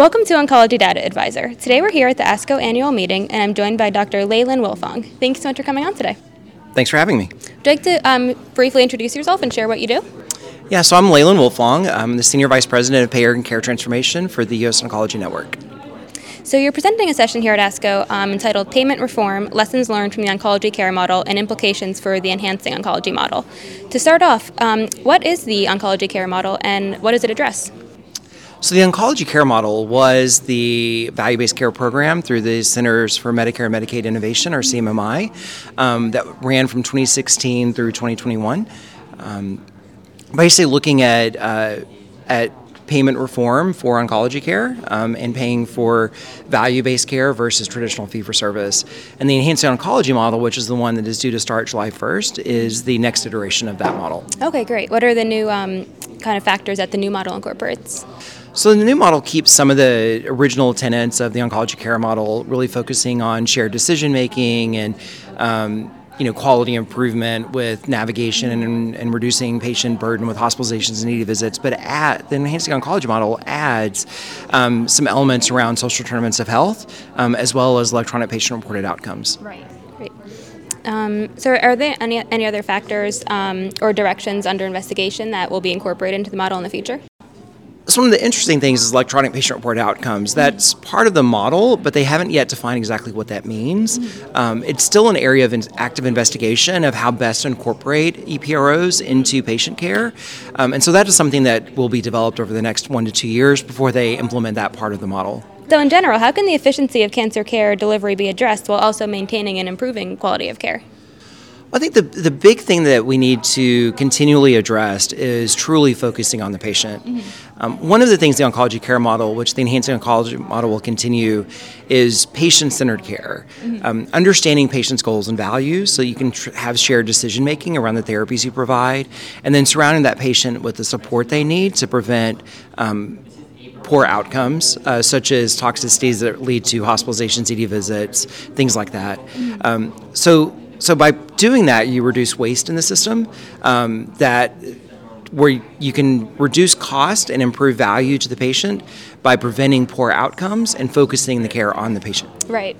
Welcome to Oncology Data Advisor. Today we're here at the ASCO annual meeting, and I'm joined by Dr. Lalan Wilfong. Thanks so much for coming on today. Thanks for having me. Would you like to um, briefly introduce yourself and share what you do? Yeah, so I'm Lalan Wilfong. I'm the Senior Vice President of Payer and Care Transformation for the U.S. Oncology Network. So you're presenting a session here at ASCO um, entitled Payment Reform, Lessons Learned from the Oncology Care Model and Implications for the Enhancing Oncology Model. To start off, um, what is the Oncology Care Model and what does it address? So, the Oncology Care Model was the value based care program through the Centers for Medicare and Medicaid Innovation, or CMMI, um, that ran from 2016 through 2021. Um, basically, looking at, uh, at payment reform for oncology care um, and paying for value based care versus traditional fee for service. And the enhanced Oncology model, which is the one that is due to start July 1st, is the next iteration of that model. Okay, great. What are the new um, kind of factors that the new model incorporates? So the new model keeps some of the original tenets of the oncology care model, really focusing on shared decision making and um, you know quality improvement with navigation and, and, reducing patient burden with hospitalizations and needed visits. But at the enhancing oncology model adds um, some elements around social determinants of health um, as well as electronic patient reported outcomes. Right. Great. Um, so, are there any, any other factors um, or directions under investigation that will be incorporated into the model in the future? So one of the interesting things is electronic patient report outcomes. That's part of the model, but they haven't yet defined exactly what that means. Um, it's still an area of in- active investigation of how best to incorporate EPROs into patient care. Um, and so that is something that will be developed over the next one to two years before they implement that part of the model. So, in general, how can the efficiency of cancer care delivery be addressed while also maintaining and improving quality of care? I think the, the big thing that we need to continually address is truly focusing on the patient. Mm-hmm. Um, one of the things the oncology care model, which the enhancing oncology model will continue, is patient centered care. Mm-hmm. Um, understanding patients' goals and values so you can tr- have shared decision making around the therapies you provide, and then surrounding that patient with the support they need to prevent. Um, poor outcomes, uh, such as toxicities that lead to hospitalizations, ED visits, things like that. Mm-hmm. Um, so so by doing that, you reduce waste in the system. Um, that where you can reduce cost and improve value to the patient by preventing poor outcomes and focusing the care on the patient. Right.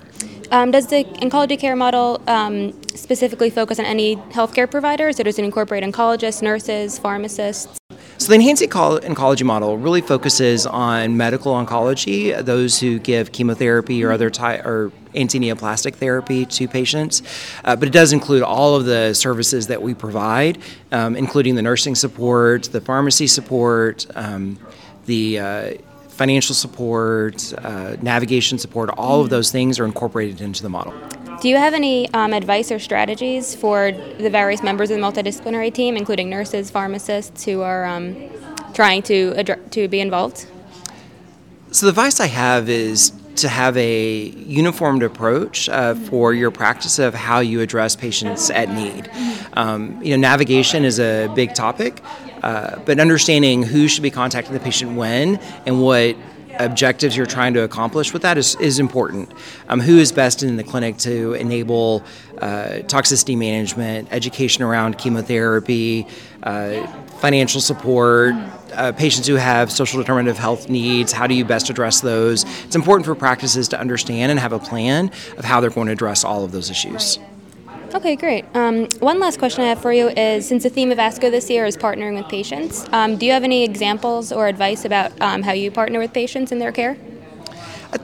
Um, does the oncology care model um, specifically focus on any healthcare providers, or does it incorporate oncologists, nurses, pharmacists? So the enhanced oncology model really focuses on medical oncology, those who give chemotherapy or other ty- or anti-neoplastic therapy to patients, uh, but it does include all of the services that we provide, um, including the nursing support, the pharmacy support, um, the uh, financial support, uh, navigation support, all of those things are incorporated into the model. Do you have any um, advice or strategies for the various members of the multidisciplinary team, including nurses, pharmacists, who are um, trying to adre- to be involved? So the advice I have is to have a uniformed approach uh, for your practice of how you address patients at need. Um, you know, navigation is a big topic, uh, but understanding who should be contacting the patient when and what objectives you're trying to accomplish with that is, is important. Um, who is best in the clinic to enable uh, toxicity management, education around chemotherapy, uh, financial support, uh, patients who have social determinant of health needs, how do you best address those? It's important for practices to understand and have a plan of how they're going to address all of those issues. Okay, great. Um, one last question I have for you is since the theme of ASCO this year is partnering with patients, um, do you have any examples or advice about um, how you partner with patients in their care? I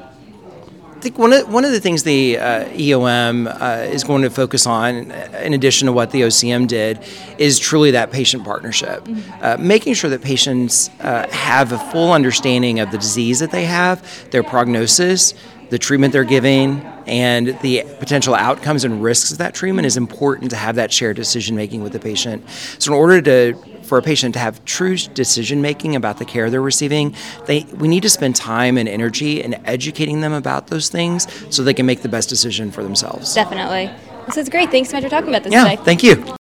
think one of, one of the things the uh, EOM uh, is going to focus on, in addition to what the OCM did, is truly that patient partnership. Mm-hmm. Uh, making sure that patients uh, have a full understanding of the disease that they have, their prognosis, the treatment they're giving and the potential outcomes and risks of that treatment is important to have that shared decision making with the patient. So, in order to for a patient to have true decision making about the care they're receiving, they we need to spend time and energy in educating them about those things so they can make the best decision for themselves. Definitely. This is great. Thanks so much for talking about this yeah, today. Thank you.